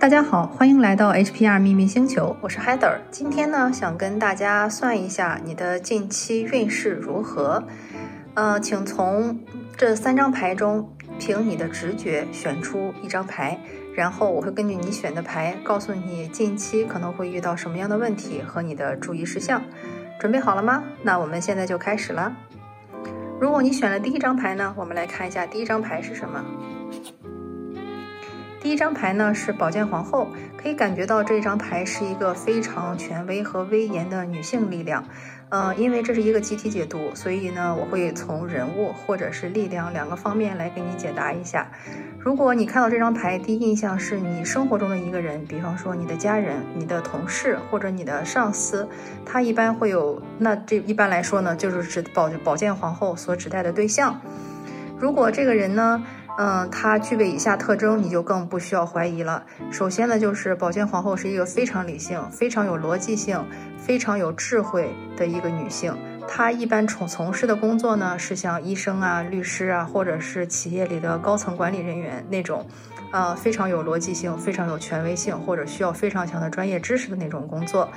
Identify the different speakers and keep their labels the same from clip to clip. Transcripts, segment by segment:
Speaker 1: 大家好，欢迎来到 HPR 秘密星球，我是 Heather。今天呢，想跟大家算一下你的近期运势如何。呃，请从这三张牌中凭你的直觉选出一张牌，然后我会根据你选的牌告诉你近期可能会遇到什么样的问题和你的注意事项。准备好了吗？那我们现在就开始了。如果你选了第一张牌呢，我们来看一下第一张牌是什么。第一张牌呢是宝剑皇后，可以感觉到这张牌是一个非常权威和威严的女性力量。呃，因为这是一个集体解读，所以呢，我会从人物或者是力量两个方面来给你解答一下。如果你看到这张牌，第一印象是你生活中的一个人，比方说你的家人、你的同事或者你的上司，他一般会有，那这一般来说呢，就是指宝宝剑皇后所指代的对象。如果这个人呢，嗯，她具备以下特征，你就更不需要怀疑了。首先呢，就是宝剑皇后是一个非常理性、非常有逻辑性、非常有智慧的一个女性。她一般从从事的工作呢，是像医生啊、律师啊，或者是企业里的高层管理人员那种，呃，非常有逻辑性、非常有权威性，或者需要非常强的专业知识的那种工作。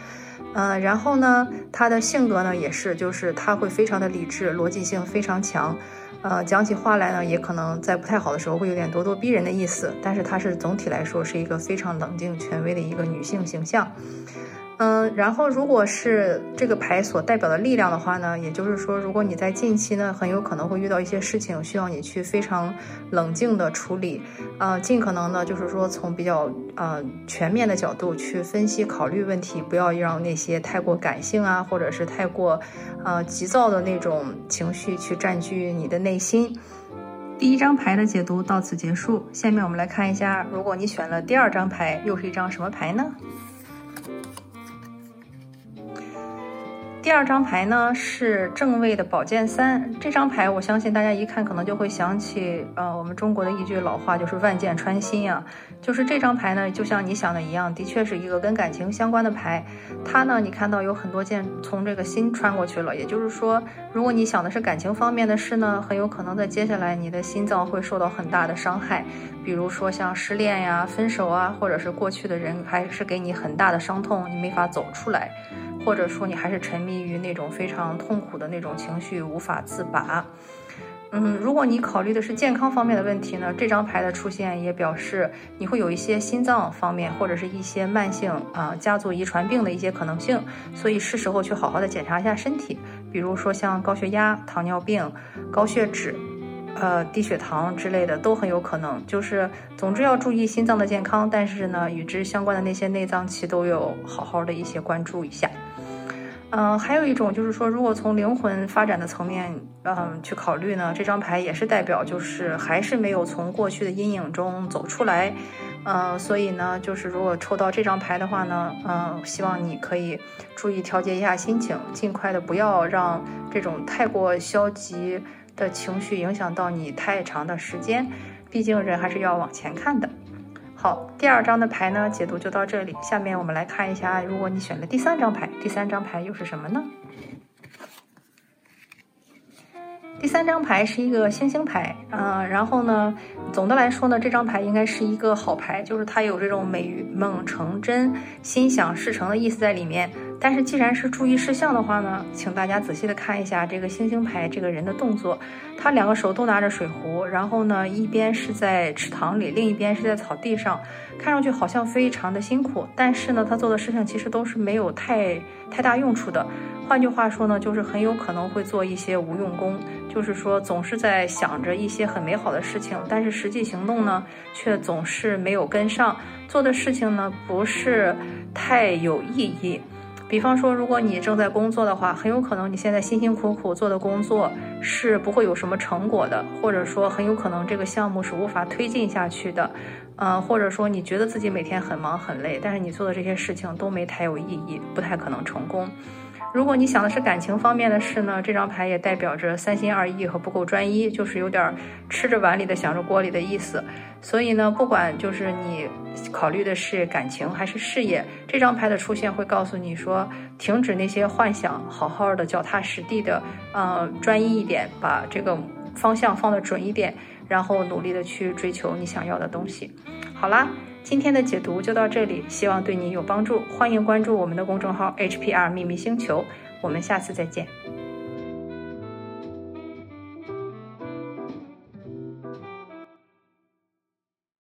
Speaker 1: 呃，然后呢，她的性格呢，也是，就是她会非常的理智，逻辑性非常强。呃，讲起话来呢，也可能在不太好的时候会有点咄咄逼人的意思，但是她是总体来说是一个非常冷静、权威的一个女性形象。嗯，然后如果是这个牌所代表的力量的话呢，也就是说，如果你在近期呢，很有可能会遇到一些事情，需要你去非常冷静的处理，呃，尽可能呢，就是说从比较呃全面的角度去分析考虑问题，不要让那些太过感性啊，或者是太过呃急躁的那种情绪去占据你的内心。第一张牌的解读到此结束，下面我们来看一下，如果你选了第二张牌，又是一张什么牌呢？第二张牌呢是正位的宝剑三，这张牌我相信大家一看可能就会想起，呃，我们中国的一句老话就是万箭穿心啊，就是这张牌呢，就像你想的一样，的确是一个跟感情相关的牌。它呢，你看到有很多箭从这个心穿过去了，也就是说，如果你想的是感情方面的事呢，很有可能在接下来你的心脏会受到很大的伤害，比如说像失恋呀、分手啊，或者是过去的人还是给你很大的伤痛，你没法走出来。或者说你还是沉迷于那种非常痛苦的那种情绪，无法自拔。嗯，如果你考虑的是健康方面的问题呢，这张牌的出现也表示你会有一些心脏方面或者是一些慢性啊家族遗传病的一些可能性，所以是时候去好好的检查一下身体，比如说像高血压、糖尿病、高血脂、呃低血糖之类的都很有可能。就是总之要注意心脏的健康，但是呢与之相关的那些内脏器都有好好的一些关注一下。嗯，还有一种就是说，如果从灵魂发展的层面，嗯，去考虑呢，这张牌也是代表，就是还是没有从过去的阴影中走出来，嗯，所以呢，就是如果抽到这张牌的话呢，嗯，希望你可以注意调节一下心情，尽快的不要让这种太过消极的情绪影响到你太长的时间，毕竟人还是要往前看的。好，第二张的牌呢，解读就到这里。下面我们来看一下，如果你选了第三张牌，第三张牌又是什么呢？第三张牌是一个星星牌，嗯，然后呢，总的来说呢，这张牌应该是一个好牌，就是它有这种美梦成真、心想事成的意思在里面。但是既然是注意事项的话呢，请大家仔细的看一下这个星星牌这个人的动作，他两个手都拿着水壶，然后呢，一边是在池塘里，另一边是在草地上，看上去好像非常的辛苦，但是呢，他做的事情其实都是没有太太大用处的。换句话说呢，就是很有可能会做一些无用功，就是说总是在想着一些很美好的事情，但是实际行动呢，却总是没有跟上，做的事情呢，不是太有意义。比方说，如果你正在工作的话，很有可能你现在辛辛苦苦做的工作是不会有什么成果的，或者说很有可能这个项目是无法推进下去的，嗯，或者说你觉得自己每天很忙很累，但是你做的这些事情都没太有意义，不太可能成功。如果你想的是感情方面的事呢，这张牌也代表着三心二意和不够专一，就是有点吃着碗里的想着锅里的意思。所以呢，不管就是你考虑的是感情还是事业，这张牌的出现会告诉你说，停止那些幻想，好好的脚踏实地的，呃，专一一点，把这个方向放得准一点，然后努力的去追求你想要的东西。好啦。今天的解读就到这里，希望对你有帮助。欢迎关注我们的公众号 HPR 秘密星球，我们下次再见。